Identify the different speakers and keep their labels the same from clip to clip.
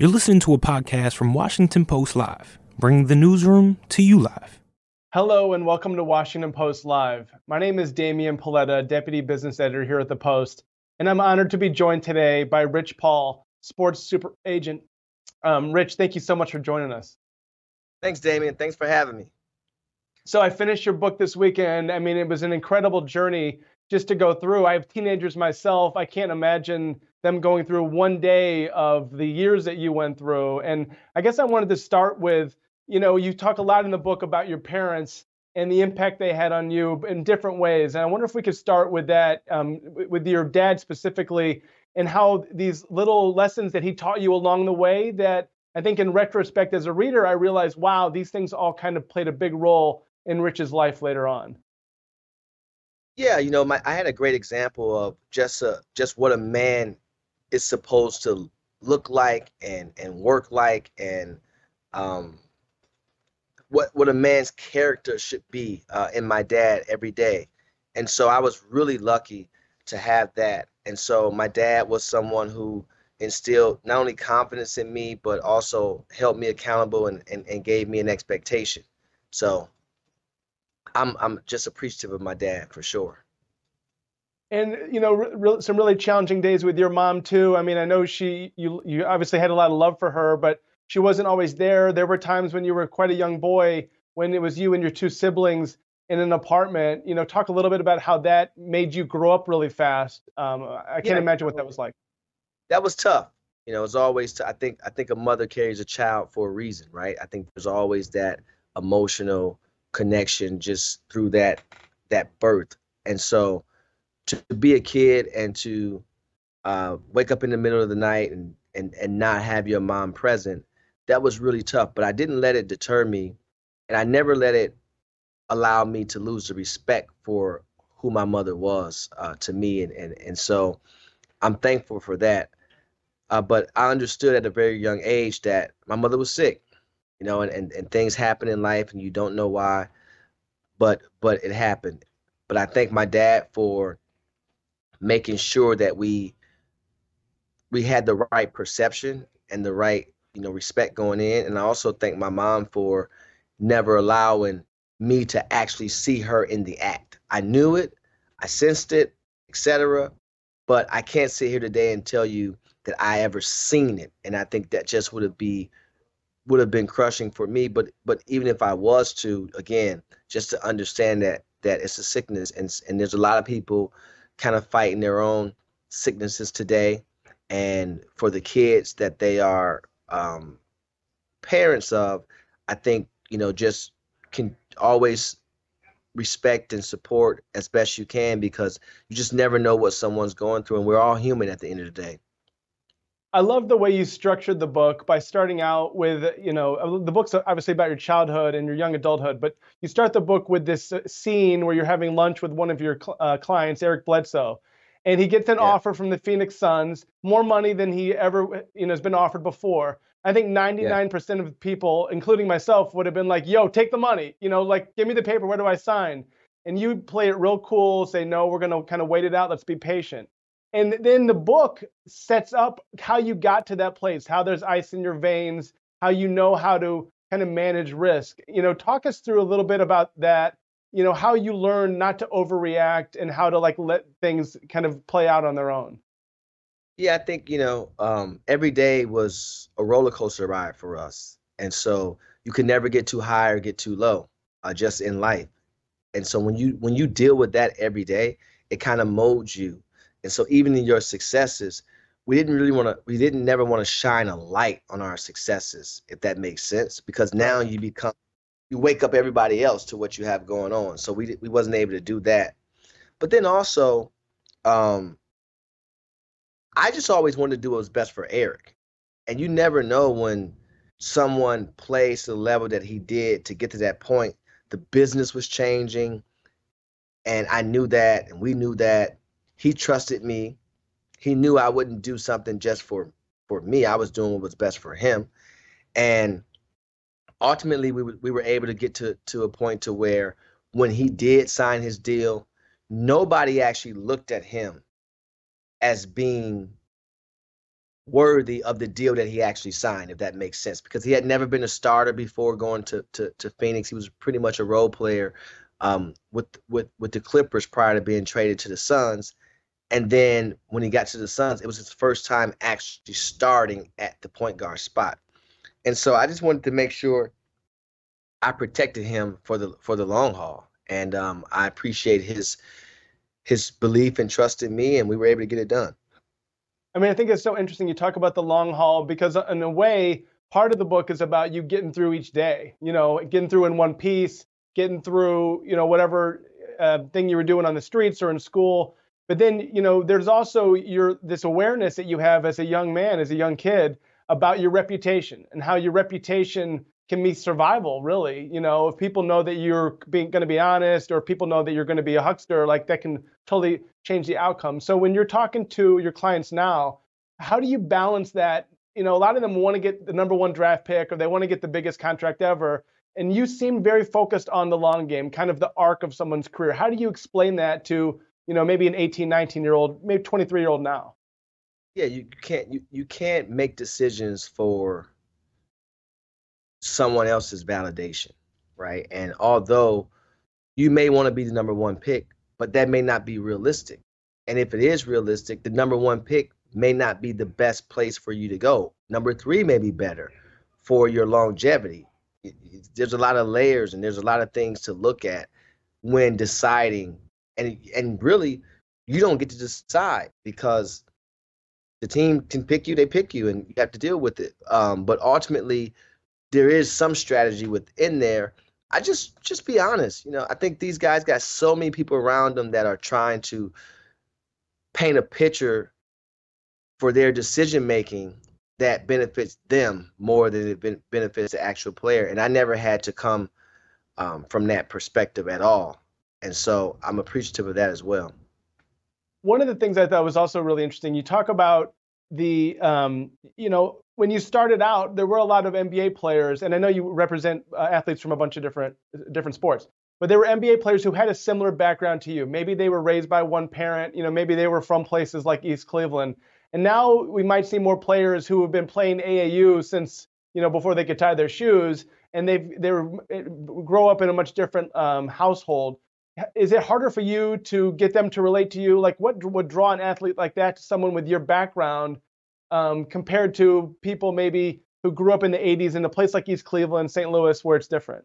Speaker 1: You're listening to a podcast from Washington Post Live, bringing the newsroom to you live.
Speaker 2: Hello and welcome to Washington Post Live. My name is Damian Paletta, Deputy Business Editor here at the Post, and I'm honored to be joined today by Rich Paul, Sports Super Agent. Um, Rich, thank you so much for joining us.
Speaker 3: Thanks, Damian. Thanks for having me.
Speaker 2: So I finished your book this weekend. I mean, it was an incredible journey just to go through. I have teenagers myself. I can't imagine them going through one day of the years that you went through. And I guess I wanted to start with, you know, you talk a lot in the book about your parents and the impact they had on you in different ways. And I wonder if we could start with that, um, with your dad specifically, and how these little lessons that he taught you along the way that I think in retrospect as a reader, I realized, wow, these things all kind of played a big role in Rich's life later on.
Speaker 3: Yeah, you know, my, I had a great example of just a, just what a man is supposed to look like and and work like and um, what what a man's character should be uh, in my dad every day. And so i was really lucky to have that. And so my dad was someone who instilled not only confidence in me but also held me accountable and, and, and gave me an expectation. So i'm i'm just appreciative of my dad for sure.
Speaker 2: And you know re- some really challenging days with your mom too. I mean i know she you you obviously had a lot of love for her but she wasn't always there. There were times when you were quite a young boy when it was you and your two siblings in an apartment. You know talk a little bit about how that made you grow up really fast. Um, i can't yeah, imagine what that was like.
Speaker 3: That was tough. You know it's always t- I think i think a mother carries a child for a reason right? I think there's always that emotional connection just through that that birth. And so to be a kid and to uh, wake up in the middle of the night and, and and not have your mom present that was really tough but i didn't let it deter me and i never let it allow me to lose the respect for who my mother was uh, to me and, and and so i'm thankful for that. Uh, but i understood at a very young age that my mother was sick you know and, and, and things happen in life and you don't know why but but it happened. But i thank my dad for making sure that we we had the right perception and the right you know respect going in. And i also thank my mom for never allowing me to actually see her in the act. I knew it i sensed it etc but i can't sit here today and tell you that i ever seen it. And i think that just would have be would have been crushing for me but but even if i was to again just to understand that that it's a sickness and and there's a lot of people kind of fighting their own sicknesses today and for the kids that they are um, parents of i think you know just can always respect and support as best you can because you just never know what someone's going through and we're all human at the end of the day
Speaker 2: I love the way you structured the book by starting out with, you know, uh, the book's obviously about your childhood and your young adulthood, but you start the book with this uh, scene where you're having lunch with one of your uh, clients, Eric Bledsoe, and he gets an yeah. offer from the Phoenix Suns, more money than he ever, you know, has been offered before. I think 99% yeah. of people, including myself, would have been like, "Yo, take the money," you know, like, "Give me the paper. Where do I sign?" And you play it real cool, say, "No, we're gonna kind of wait it out. Let's be patient." And then the book sets up how you got to that place, how there's ice in your veins, how you know how to kind of manage risk. You know, talk us through a little bit about that, you know, how you learn not to overreact and how to like let things kind of play out on their own.
Speaker 3: Yeah, I think, you know, um, every day was a roller coaster ride for us. And so you can never get too high or get too low, uh, just in life. And so when you when you deal with that every day, it kind of molds you and so even in your successes, we didn't really want to we didn't never want to shine a light on our successes, if that makes sense, because now you become you wake up everybody else to what you have going on. So we we wasn't able to do that. But then also um I just always wanted to do what was best for Eric. And you never know when someone plays to the level that he did to get to that point. The business was changing. And I knew that, and we knew that. He trusted me. He knew I wouldn't do something just for for me. I was doing what was best for him. And ultimately we, we were able to get to, to a point to where when he did sign his deal, nobody actually looked at him as being worthy of the deal that he actually signed, if that makes sense, because he had never been a starter before going to to, to Phoenix. He was pretty much a role player um, with with with the Clippers prior to being traded to the Suns. And then when he got to the Suns, it was his first time actually starting at the point guard spot. And so I just wanted to make sure I protected him for the for the long haul. And um, I appreciate his his belief and trust in me, and we were able to get it done.
Speaker 2: I mean, I think it's so interesting you talk about the long haul because uh, in a way, part of the book is about you getting through each day. You know, getting through in one piece, getting through you know whatever uh, thing you were doing on the streets or in school. But then you know, there's also your this awareness that you have as a young man, as a young kid, about your reputation and how your reputation can be survival really. You know if people know that you're being going to be honest or people know that you're going to be a huckster like that can totally change the outcome. So when you're talking to your clients now how do you balance that? You know a lot of them want to get the number one draft pick or they want to get the biggest contract ever and you seem very focused on the long game kind of the arc of someone's career. How do you explain that to you know maybe an 18 19 year old maybe 23 year old now
Speaker 3: yeah you can't you, you can't make decisions for someone else's validation, right? And although you may want to be the number one pick, but that may not be realistic. And if it is realistic, the number one pick may not be the best place for you to go. Number three may be better for your longevity. There's a lot of layers and there's a lot of things to look at when deciding. And and really, you don't get to decide because the team can pick you, they pick you, and you have to deal with it. Um, but ultimately, there is some strategy within there. I just just be honest. You know, I think these guys got so many people around them that are trying to paint a picture for their decision making that benefits them more than it benefits the actual player. And I never had to come um, from that perspective at all. And so I'm appreciative of that as well.
Speaker 2: One of the things I thought was also really interesting, you talk about the um, you know when you started out there were a lot of nba players and i know you represent uh, athletes from a bunch of different different sports but there were nba players who had a similar background to you. Maybe they were raised by one parent you know maybe they were from places like east cleveland. And now we might see more players who have been playing aau since you know before they could tie their shoes and they've they eh, grow up in a much different um, household is it harder for you to get them to relate to you? Like, what would draw an athlete like that to someone with your background um, compared to people maybe who grew up in the 80s in a place like East Cleveland, St. Louis, where it's different?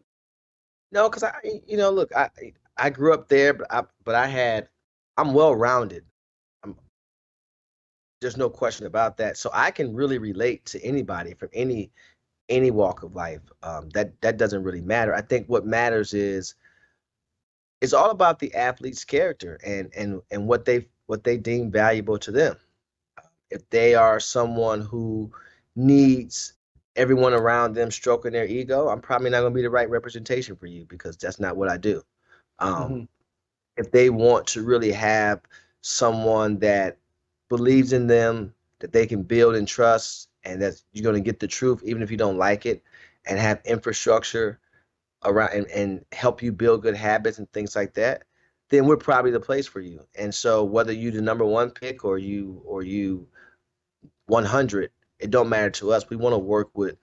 Speaker 3: No, because I, you know, look, I I grew up there, but I but I had, I'm well rounded. There's no question about that. So I can really relate to anybody from any any walk of life. Um, that that doesn't really matter. I think what matters is it's all about the athlete's character and and and what they what they deem valuable to them. If they are someone who needs everyone around them stroking their ego, I'm probably not going to be the right representation for you because that's not what I do. Um, mm-hmm. If they want to really have someone that believes in them, that they can build and trust, and that you're going to get the truth even if you don't like it, and have infrastructure around and, and help you build good habits and things like that, then we're probably the place for you. And so whether you the number one pick or you or you 100, it don't matter to us. We want to work with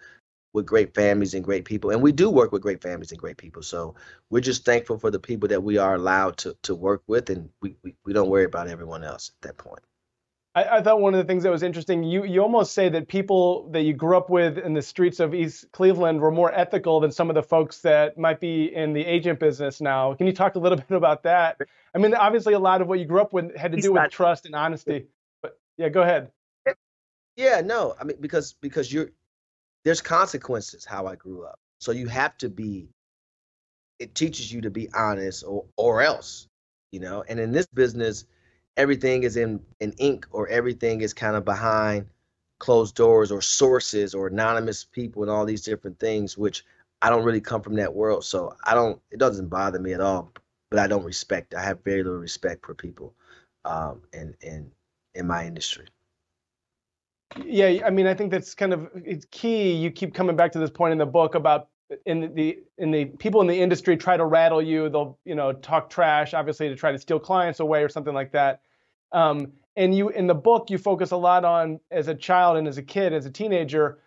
Speaker 3: with great families and great people, and we do work with great families and great people. So we're just thankful for the people that we are allowed to to work with, and we we, we don't worry about everyone else at that point.
Speaker 2: I, I, thought one of the things that was interesting, you you almost say that people that you grew up with in the streets of East Cleveland were more ethical than some of the folks that might be in the agent business now. Can you talk a little bit about that? I mean, obviously, a lot of what you grew up with had to do with trust and honesty. But yeah, go ahead.
Speaker 3: Yeah, no, I mean because because you're there's consequences how I grew up, so you have to be. It teaches you to be honest, or or else, you know. And in this business everything is in in ink or everything is kind of behind closed doors or sources or anonymous people and all these different things which I don't really come from that world. So I don't it doesn't bother me at all but I don't respect I have very little respect for people um in in in my industry.
Speaker 2: Yeah I mean I think that's kind of it's key. You keep coming back to this point in the book about in the in the people in the industry try to rattle you they'll you know talk trash obviously to try to steal clients away or something like that. Um, and you in the book you focus a lot on as a child and as a kid as a teenager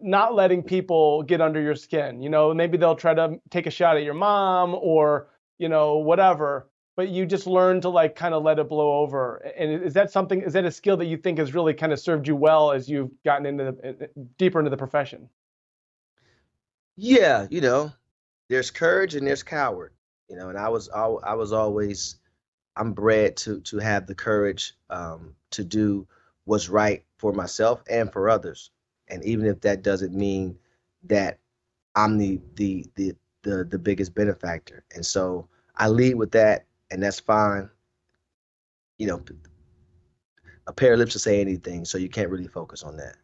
Speaker 2: not letting people get under your skin. You know maybe they'll try to take a shot at your mom or you know whatever but you just learn to like kind of let it blow over. And is that something is that a skill that you think has really kind of served you well as you've gotten into the deeper into the profession
Speaker 3: yeah you know there's courage and there's coward you know and i was i, I was always I'm bred to to have the courage um, to do what's right for myself and for others. And even if that doesn't mean that I'm the the the the, the biggest benefactor. And so I lead with that, and that's fine. You know, a pair of lips to say anything, so you can't really focus on that.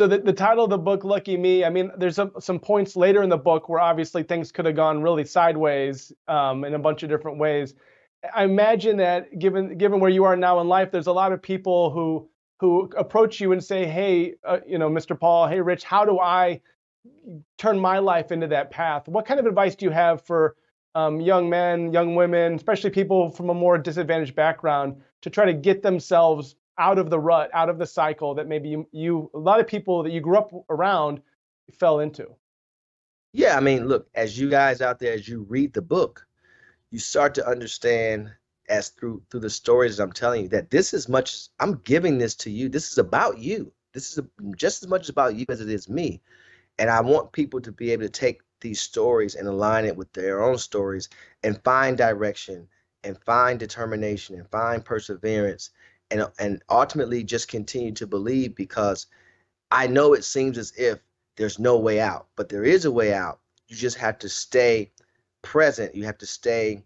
Speaker 2: So the, the title of the book, Lucky Me, I mean, there's some, some points later in the book where obviously things could have gone really sideways um, in a bunch of different ways. I imagine that given given where you are now in life, there's a lot of people who who approach you and say, "Hey, uh, you know, Mr. Paul, hey, Rich, how do I turn my life into that path?" What kind of advice do you have for um, young men, young women, especially people from a more disadvantaged background, to try to get themselves out of the rut, out of the cycle that maybe you, you a lot of people that you grew up around fell into?
Speaker 3: Yeah, I mean, look, as you guys out there, as you read the book, you start to understand as through through the stories I'm telling you that this is much I'm giving this to you. This is about you. This is a, just as much about you as it is me. And I want people to be able to take these stories and align it with their own stories and find direction and find determination and find perseverance and and ultimately just continue to believe because I know it seems as if there's no way out, but there is a way out. You just have to stay present. You have to stay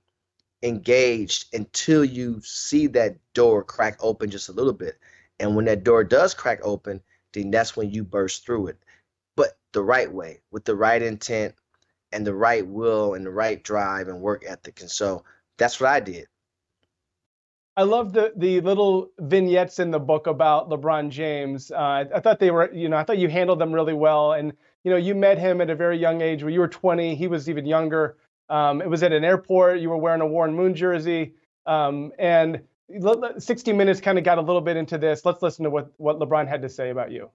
Speaker 3: engaged until you see that door crack open just a little bit. And when that door does crack open, then that's when you burst through it. But the right way, with the right intent and the right will and the right drive and work ethic. And so that's what I did.
Speaker 2: I love the the little vignettes in the book about LeBron James. Uh, I thought they were, you know, I thought you handled them really well. And you know, you met him at a very young age, where you were 20, he was even younger. Um, it was at an airport. You were wearing a Warren Moon jersey. Um, and 60 Minutes kind of got a little bit into this. Let's listen to what, what LeBron had to say about you.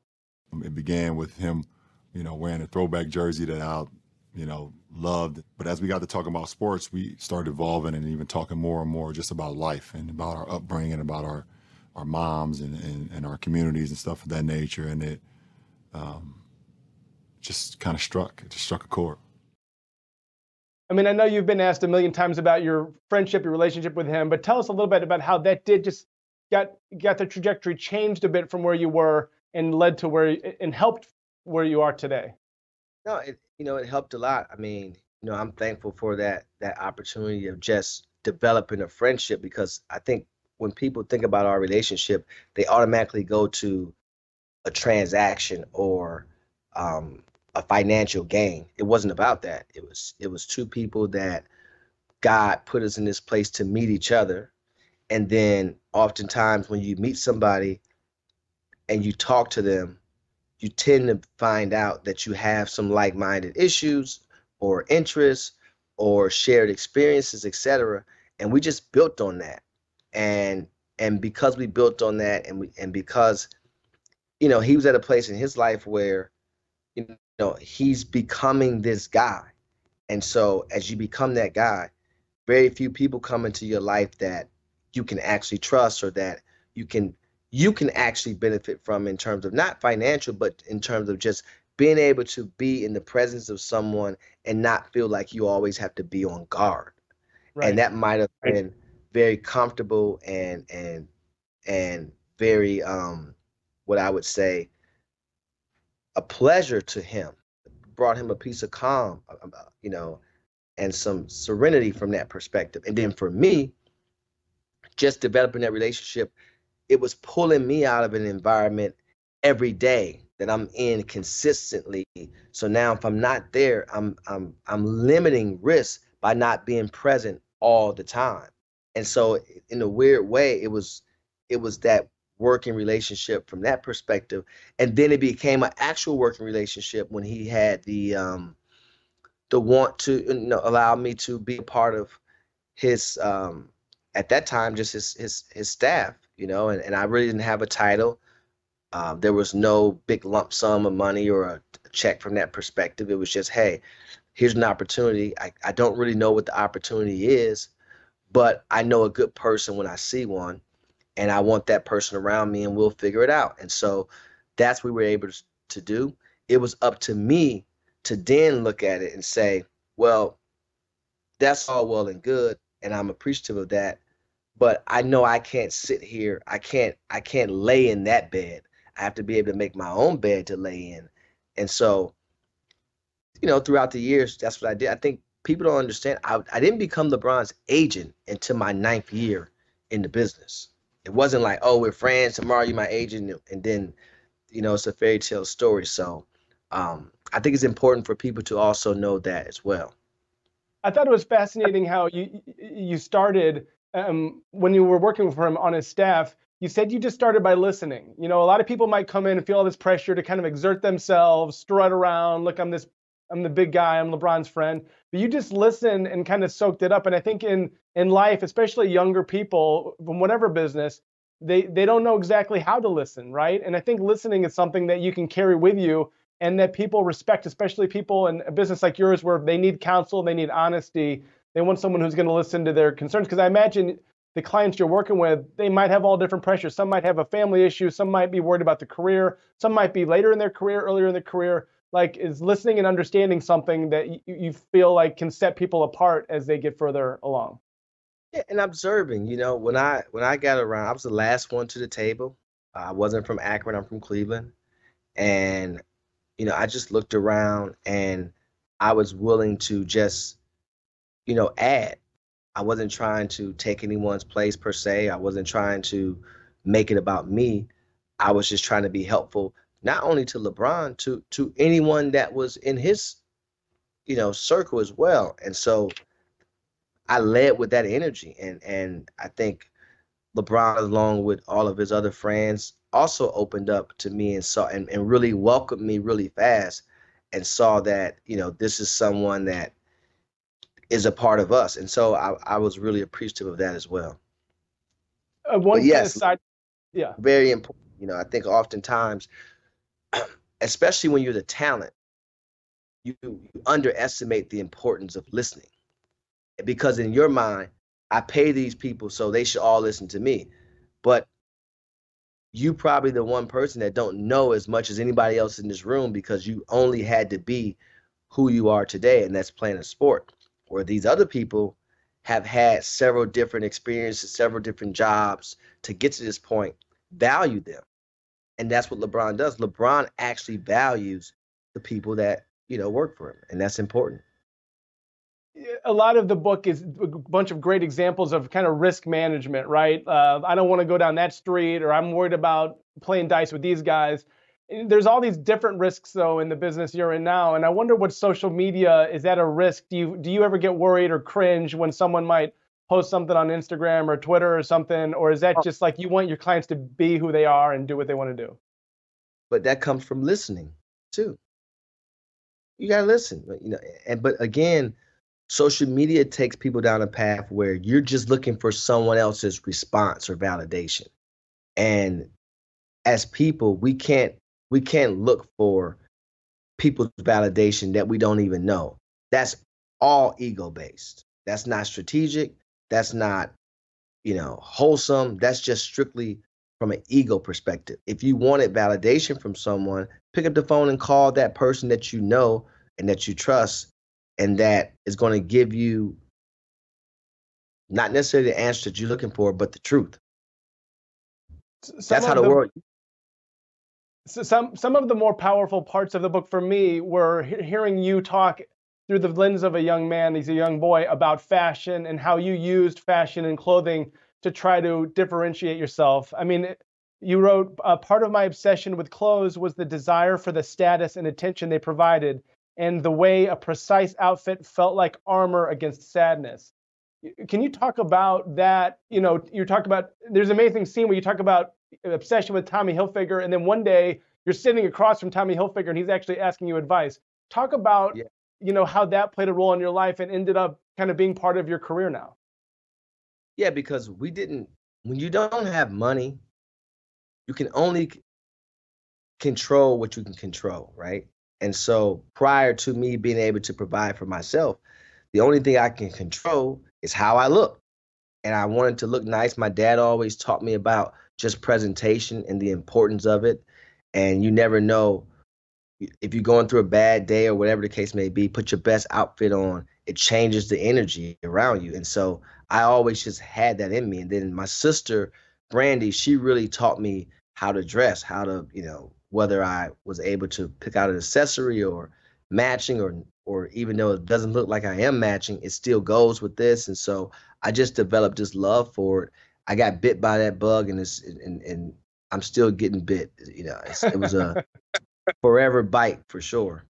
Speaker 4: It began with him, you know, wearing a throwback jersey that I, you know, loved. But as we got to talking about sports, we started evolving and even talking more and more just about life and about our upbringing, about our our moms and, and, and our communities and stuff of that nature. And it um, just kind of struck. It just struck a chord.
Speaker 2: I mean, I know you've been asked a million times about your friendship, your relationship with him, but tell us a little bit about how that did just got got the trajectory changed a bit from where you were and led to where and helped where you are today.
Speaker 3: No, it you know it helped a lot. I mean, you know, I'm thankful for that that opportunity of just developing a friendship because I think when people think about our relationship, they automatically go to a transaction or um, a financial gain. It wasn't about that. It was it was two people that God put us in this place to meet each other. And then oftentimes when you meet somebody and you talk to them, you tend to find out that you have some like-minded issues or interests or shared experiences, etc. And we just built on that. And and because we built on that and we and because you know he was at a place in his life where you know, he's becoming this guy. And so as you become that guy, very few people come into your life that you can actually trust or that you can you can actually benefit from in terms of not financial but in terms of just being able to be in the presence of someone and not feel like you always have to be on guard right. and that might have right. been very comfortable and and and very um what i would say a pleasure to him, brought him a piece of calm, uh, um, uh, you know, and some serenity from that perspective. And then for me, just developing that relationship, it was pulling me out of an environment every day that I'm in consistently. So now if I'm not there, I'm I'm I'm limiting risk by not being present all the time. And so in a weird way, it was it was that working relationship from that perspective and then it became an actual working relationship when he had the um the want to you know, allow me to be a part of his um at that time just his his his staff you know, and, and I really didn't have a title. Um, there was no big lump sum of money or a check from that perspective. It was just, hey, here's an opportunity. I, I don't really know what the opportunity is, but I know a good person when I see one, and I want that person around me, and we'll figure it out. And so that's what we were able to do. It was up to me to then look at it and say, well, that's all well and good, and I'm appreciative of that. But I know I can't sit here. I can't. I can't lay in that bed. I have to be able to make my own bed to lay in. And so, you know, throughout the years, that's what I did. I think people don't understand. I, I didn't become LeBron's agent until my ninth year in the business. It wasn't like, oh, we're friends. Tomorrow you're my agent, and then, you know, it's a fairy tale story. So, um, I think it's important for people to also know that as well.
Speaker 2: I thought it was fascinating how you you started um, when you were working for him on his staff. You said you just started by listening. You know, a lot of people might come in and feel all this pressure to kind of exert themselves, strut around. Look, I'm this, I'm the big guy. I'm LeBron's friend. But you just listened and kind of soaked it up. And I think in in life, especially younger people from whatever business, they they don't know exactly how to listen, right? And I think listening is something that you can carry with you and that people respect, especially people in a business like yours where they need counsel, they need honesty. They want someone who's going to listen to their concerns. Because I imagine the clients you're working with, they might have all different pressures. Some might have a family issue. Some might be worried about the career. Some might be later in their career, earlier in their career. Like, is listening and understanding something that you, you feel like can set people apart as they get further along?
Speaker 3: Yeah, and observing. You know, when I when I got around, I was the last one to the table. I wasn't from Akron. I'm from Cleveland, and you know, I just looked around and I was willing to just, you know, add. I wasn't trying to take anyone's place per se. I wasn't trying to make it about me. I was just trying to be helpful, not only to LeBron, to to anyone that was in his, you know, circle as well. And so I led with that energy. And and I think LeBron, along with all of his other friends, also opened up to me and saw and, and really welcomed me really fast and saw that you know this is someone that is a part of us. And so i, I was really appreciative of that as well.
Speaker 2: Uh, one yes side, yeah.
Speaker 3: very important you know i think oftentimes especially when you're the talent you, you underestimate the importance of listening. Because in your mind i pay these people so they should all listen to me. But you probably the one person that don't know as much as anybody else in this room because you only had to be who you are today and that's playing a sport where these other people have had several different experiences several different jobs to get to this point value them and that's what lebron does lebron actually values the people that you know work for him and that's important
Speaker 2: a lot of the book is a bunch of great examples of kind of risk management, right? Uh, I don't want to go down that street, or I'm worried about playing dice with these guys. There's all these different risks, though, in the business you're in now, and I wonder what social media is that a risk? Do you do you ever get worried or cringe when someone might post something on Instagram or Twitter or something, or is that oh. just like you want your clients to be who they are and do what they want to do?
Speaker 3: But that comes from listening too. You gotta listen, you know. And but again social media takes people down a path where you're just looking for someone else's response or validation and as people we can't we can't look for people's validation that we don't even know that's all ego based that's not strategic that's not you know wholesome that's just strictly from an ego perspective if you wanted validation from someone pick up the phone and call that person that you know and that you trust and that is going to give you not necessarily the answer that you're looking for, but the truth. Some That's how the, the world.
Speaker 2: So some some of the more powerful parts of the book for me were he- hearing you talk through the lens of a young man, he's a young boy, about fashion and how you used fashion and clothing to try to differentiate yourself. I mean, you wrote uh, part of my obsession with clothes was the desire for the status and attention they provided and the way a precise outfit felt like armor against sadness. Can you talk about that? You know, you talk about there's an amazing scene where you talk about obsession with Tommy Hilfiger, and then one day you're sitting across from Tommy Hilfiger and he's actually asking you advice. Talk about yeah. you know how that played a role in your life and ended up kind of being part of your career now.
Speaker 3: Yeah, because we didn't when you don't have money, you can only control what you can control, right? And so prior to me being able to provide for myself, the only thing I can control is how I look. And I wanted to look nice. My dad always taught me about just presentation and the importance of it. And you never know if you're going through a bad day or whatever the case may be, put your best outfit on. It changes the energy around you. And so I always just had that in me. And then my sister, Brandy, she really taught me how to dress, how to, you know, whether I was able to pick out an accessory or matching or or even though it doesn't look like I am matching, it still goes with this. And so I just developed this love for it. I got bit by that bug and it's and, and I'm still getting bit. You know, it was a forever bite for sure.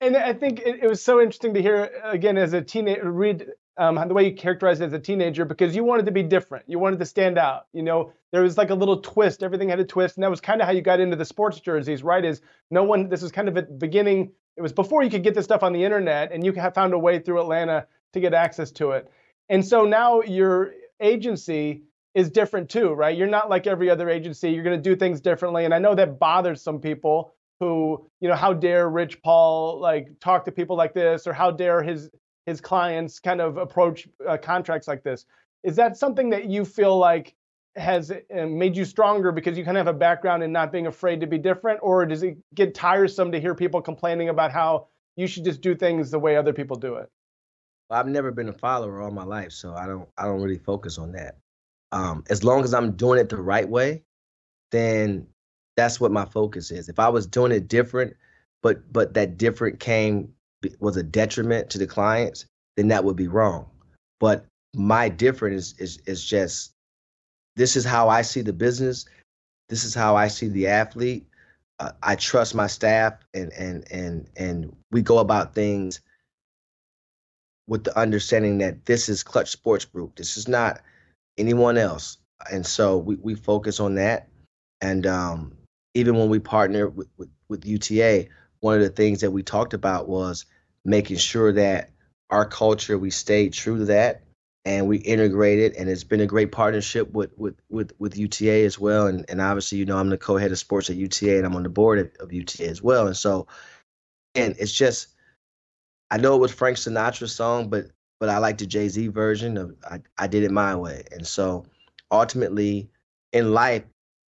Speaker 2: And I think it, it, was so interesting to hear again as a teenager read um, the way you characterized it as a teenager because you wanted to be different. You wanted to stand out. You know, there was like a little twist. Everything had a twist, and that was kind of how you got into the sports jerseys, right? Is no one. This was kind of at the beginning. It was before you could get this stuff on the internet, and you have found a way through Atlanta to get access to it. And so now your agency is different too, right? You're not like every other agency. You're going to do things differently, and I know that bothers some people who, you know, how dare Rich Paul like talk to people like this, or how dare his his clients kind of approach uh, contracts like this. Is that something that you feel like has uh, made you stronger because you kind of have a background in not being afraid to be different, or does it get tiresome to hear people complaining about how you should just do things the way other people do it?
Speaker 3: I've never been a follower all my life, so I don't I don't really focus on that. Um, as long as I'm doing it the right way, then that's what my focus is. If I was doing it different, but but that different came was a detriment to the clients, then that would be wrong. But my different is is is just this is how I see the business. This is how I see the athlete. Uh, I trust my staff, and and and and we go about things with the understanding that this is Klutch Sports Group. This is not anyone else, and so we we focus on that. And um, even when we partner with, with, with UTA, one of the things that we talked about was making sure that our culture we stayed true to that and we integrated and it's been a great partnership with with with, with UTA as well and and obviously you know I'm the co-head of sports at UTA and I'm on the board of, of UTA as well and so and it's just I know it was Frank Sinatra's song but but I like the Jay-Z version of I, I did it my way. And so ultimately in life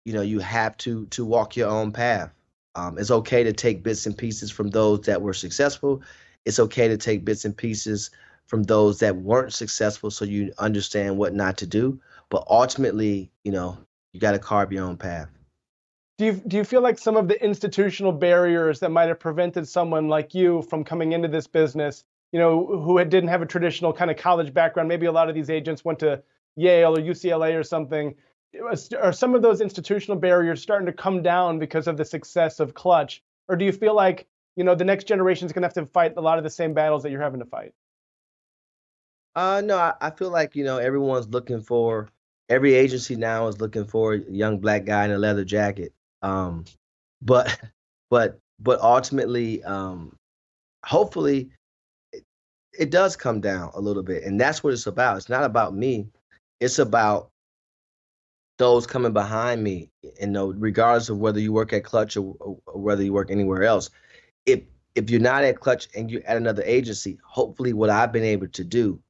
Speaker 3: you know you have to to walk your own path. Um, it's okay to take bits and pieces from those that were successful. It's okay to take bits and pieces from those that weren't successful so you understand what not to do. But ultimately you know you got to carve your own path
Speaker 2: do you do you feel like some of the institutional barriers that might have prevented someone like you from coming into this business you know who had, didn't have a traditional kind of college background maybe a lot of these agents went to Yale or UCLA or something are some of those institutional barriers starting to come down because of the success of Klutch or do you feel like you know the next generation is going to have to fight a lot of the same battles that you're having to fight?
Speaker 3: Uh, no, I, I feel like you know everyone's looking for every agency now is looking for a young black guy in a leather jacket. Um, but but but ultimately, um, hopefully, it, it does come down a little bit, and that's what it's about. It's not about me. It's about those coming behind me, and you know, regardless of whether you work at Klutch or, or, whether you work anywhere else, if if you're not at Klutch and you're at another agency, hopefully what I've been able to do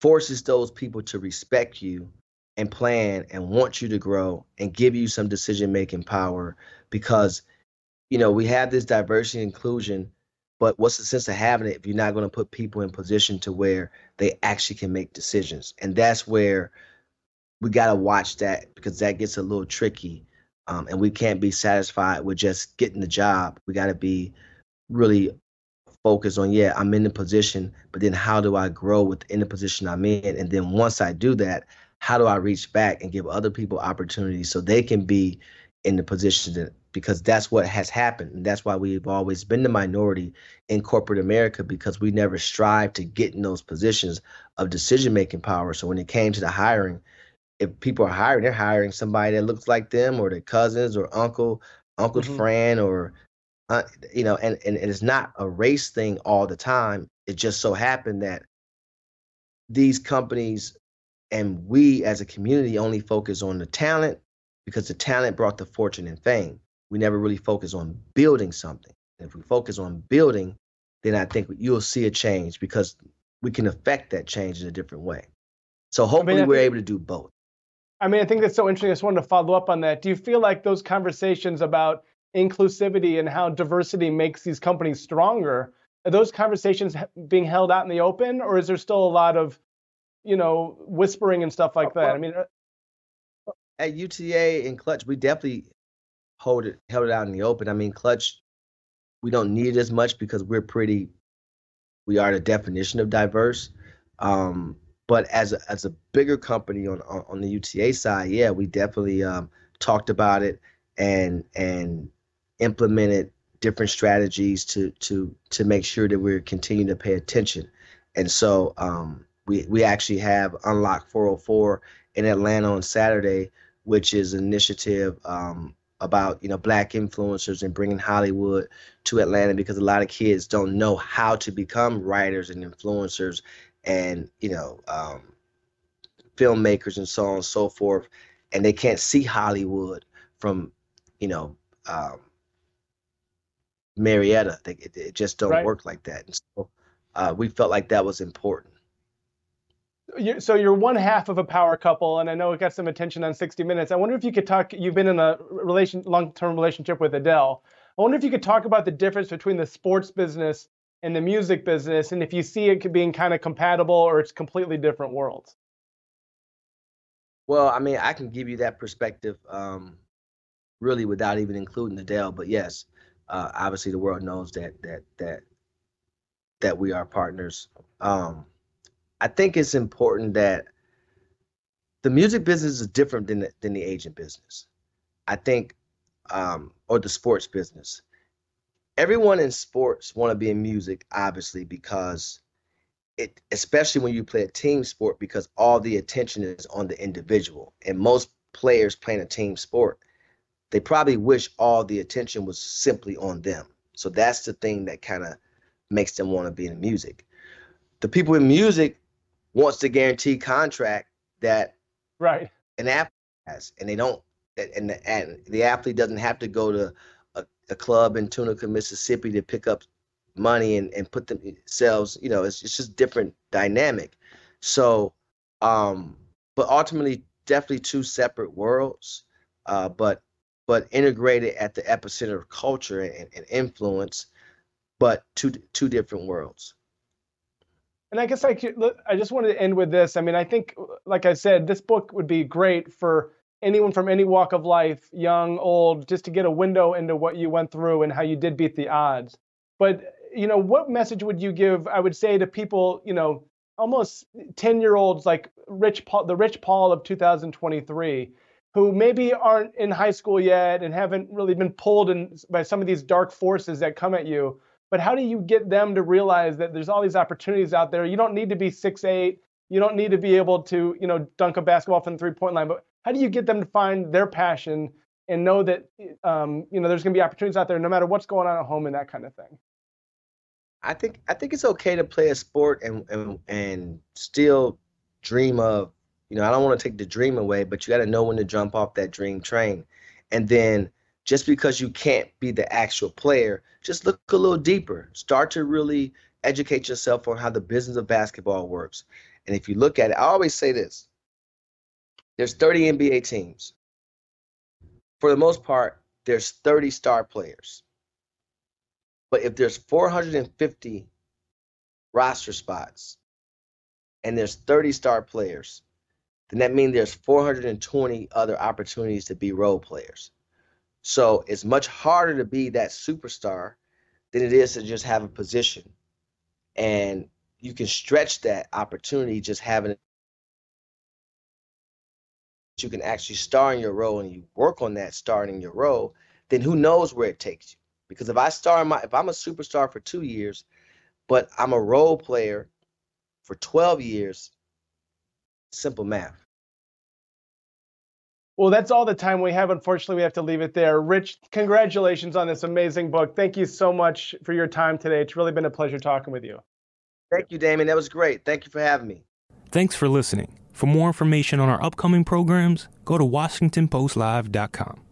Speaker 3: forces those people to respect you and plan and want you to grow and give you some decision making power because you know we have this diversity inclusion but what's the sense of having it if you're not going to put people in position to where they actually can make decisions and that's where we got to watch that because that gets a little tricky um, and we can't be satisfied with just getting the job. We got to be really focused on, yeah, I'm in the position, but then how do I grow within the position I'm in? And then once I do that, how do I reach back and give other people opportunities so they can be in the position that, because that's what has happened. And that's why we've always been the minority in corporate America because we never strive to get in those positions of decision making power. So when it came to the hiring, if people are hiring, they're hiring somebody that looks like them or their cousins or uncle, uncle's mm-hmm. friend or uh, you know, and, and, and it's not a race thing all the time. It just so happened that these companies and we as a community only focus on the talent because the talent brought the fortune and fame. We never really focus on building something. And if we focus on building, then I think you'll see a change because we can affect that change in a different way. So hopefully I mean, we're think, able to do both.
Speaker 2: I mean, I think that's so interesting. I just wanted to follow up on that. Do you feel like those conversations about inclusivity and how diversity makes these companies stronger, are those conversations being held out in the open, or is there still a lot of, you know, whispering and stuff like that? I mean,
Speaker 3: uh, at UTA and Klutch, we definitely hold it held it out in the open. I mean, Klutch, we don't need it as much because we're pretty, we are the definition of diverse. Um, but as a, as a bigger company on, on, the UTA side, yeah, we definitely um, talked about it and and implemented different strategies to to to make sure that we're continuing to pay attention. And so um, we we actually have Unlock 404 in Atlanta on Saturday, which is an initiative um, about you know black influencers and bringing Hollywood to Atlanta because a lot of kids don't know how to become writers and influencers and you know um, filmmakers and so on and so forth, and they can't see Hollywood from you know um, Marietta. They, it, it, just don't right. work like that. And so uh, we felt like that was important.
Speaker 2: So you're one half of a power couple, and I know it got some attention on 60 Minutes. I wonder if you could talk. You've been in a relation, long-term relationship with Adele. I wonder if you could talk about the difference between the sports business and the music business, and if you see it being kind of compatible or it's completely different worlds.
Speaker 3: Well, I mean, I can give you that perspective, um, really, without even including Adele. But yes, uh, obviously the world knows that that that that we are partners. Um, I think it's important that the music business is different than the, than the agent business. I think, um, or the sports business. Everyone in sports want to be in music, obviously, because it, especially when you play a team sport, because all the attention is on the individual, and most players playing a team sport they probably wish all the attention was simply on them. So that's the thing that kind of makes them want to be in music. The people in music wants the guaranteed contract that
Speaker 2: right
Speaker 3: an athlete has, and they don't, and the, and the athlete doesn't have to go to a, a club in Tunica, Mississippi to pick up money and, and put themselves, you know, it's, it's just different dynamic. So, um, but ultimately, definitely two separate worlds. Uh, but but integrated at the epicenter of culture and, and influence, but two two different worlds.
Speaker 2: And I guess I I just wanted to end with this. I mean, I think, like I said, this book would be great for anyone from any walk of life, young, old, just to get a window into what you went through and how you did beat the odds. But you know, what message would you give? I would say to people, you know, almost 10 year olds like Rich Paul, the Rich Paul of 2023, who maybe aren't in high school yet and haven't really been pulled in by some of these dark forces that come at you. But how do you get them to realize that there's all these opportunities out there? You don't need to be six eight. You don't need to be able to, you know, dunk a basketball from the three point line. But how do you get them to find their passion and know that, um, you know, there's going to be opportunities out there no matter what's going on at home and that kind of thing?
Speaker 3: I think I think it's okay to play a sport and and, and still dream of you know, I don't want to take the dream away, but you got to know when to jump off that dream train. And then just because you can't be the actual player, just look a little deeper. Start to really educate yourself on how the business of basketball works. And if you look at it, I always say this there's 30 NBA teams. For the most part, there's 30 star players. But if there's 450 roster spots and there's 30 star players, then that means there's 420 other opportunities to be role players. So it's much harder to be that superstar than it is to just have a position. And you can stretch that opportunity just having you can actually star in your role and you work on that starting your role, then who knows where it takes you. Because if I star in my if I'm a superstar for two years, but I'm a role player for 12 years, simple math.
Speaker 2: Well, that's all the time we have. Unfortunately, we have to leave it there. Rich, congratulations on this amazing book. Thank you so much for your time today. It's really been a pleasure talking with you.
Speaker 3: Thank you, Damon. That was great. Thank you for having me.
Speaker 1: Thanks for listening. For more information on our upcoming programs, go to WashingtonPostLive.com.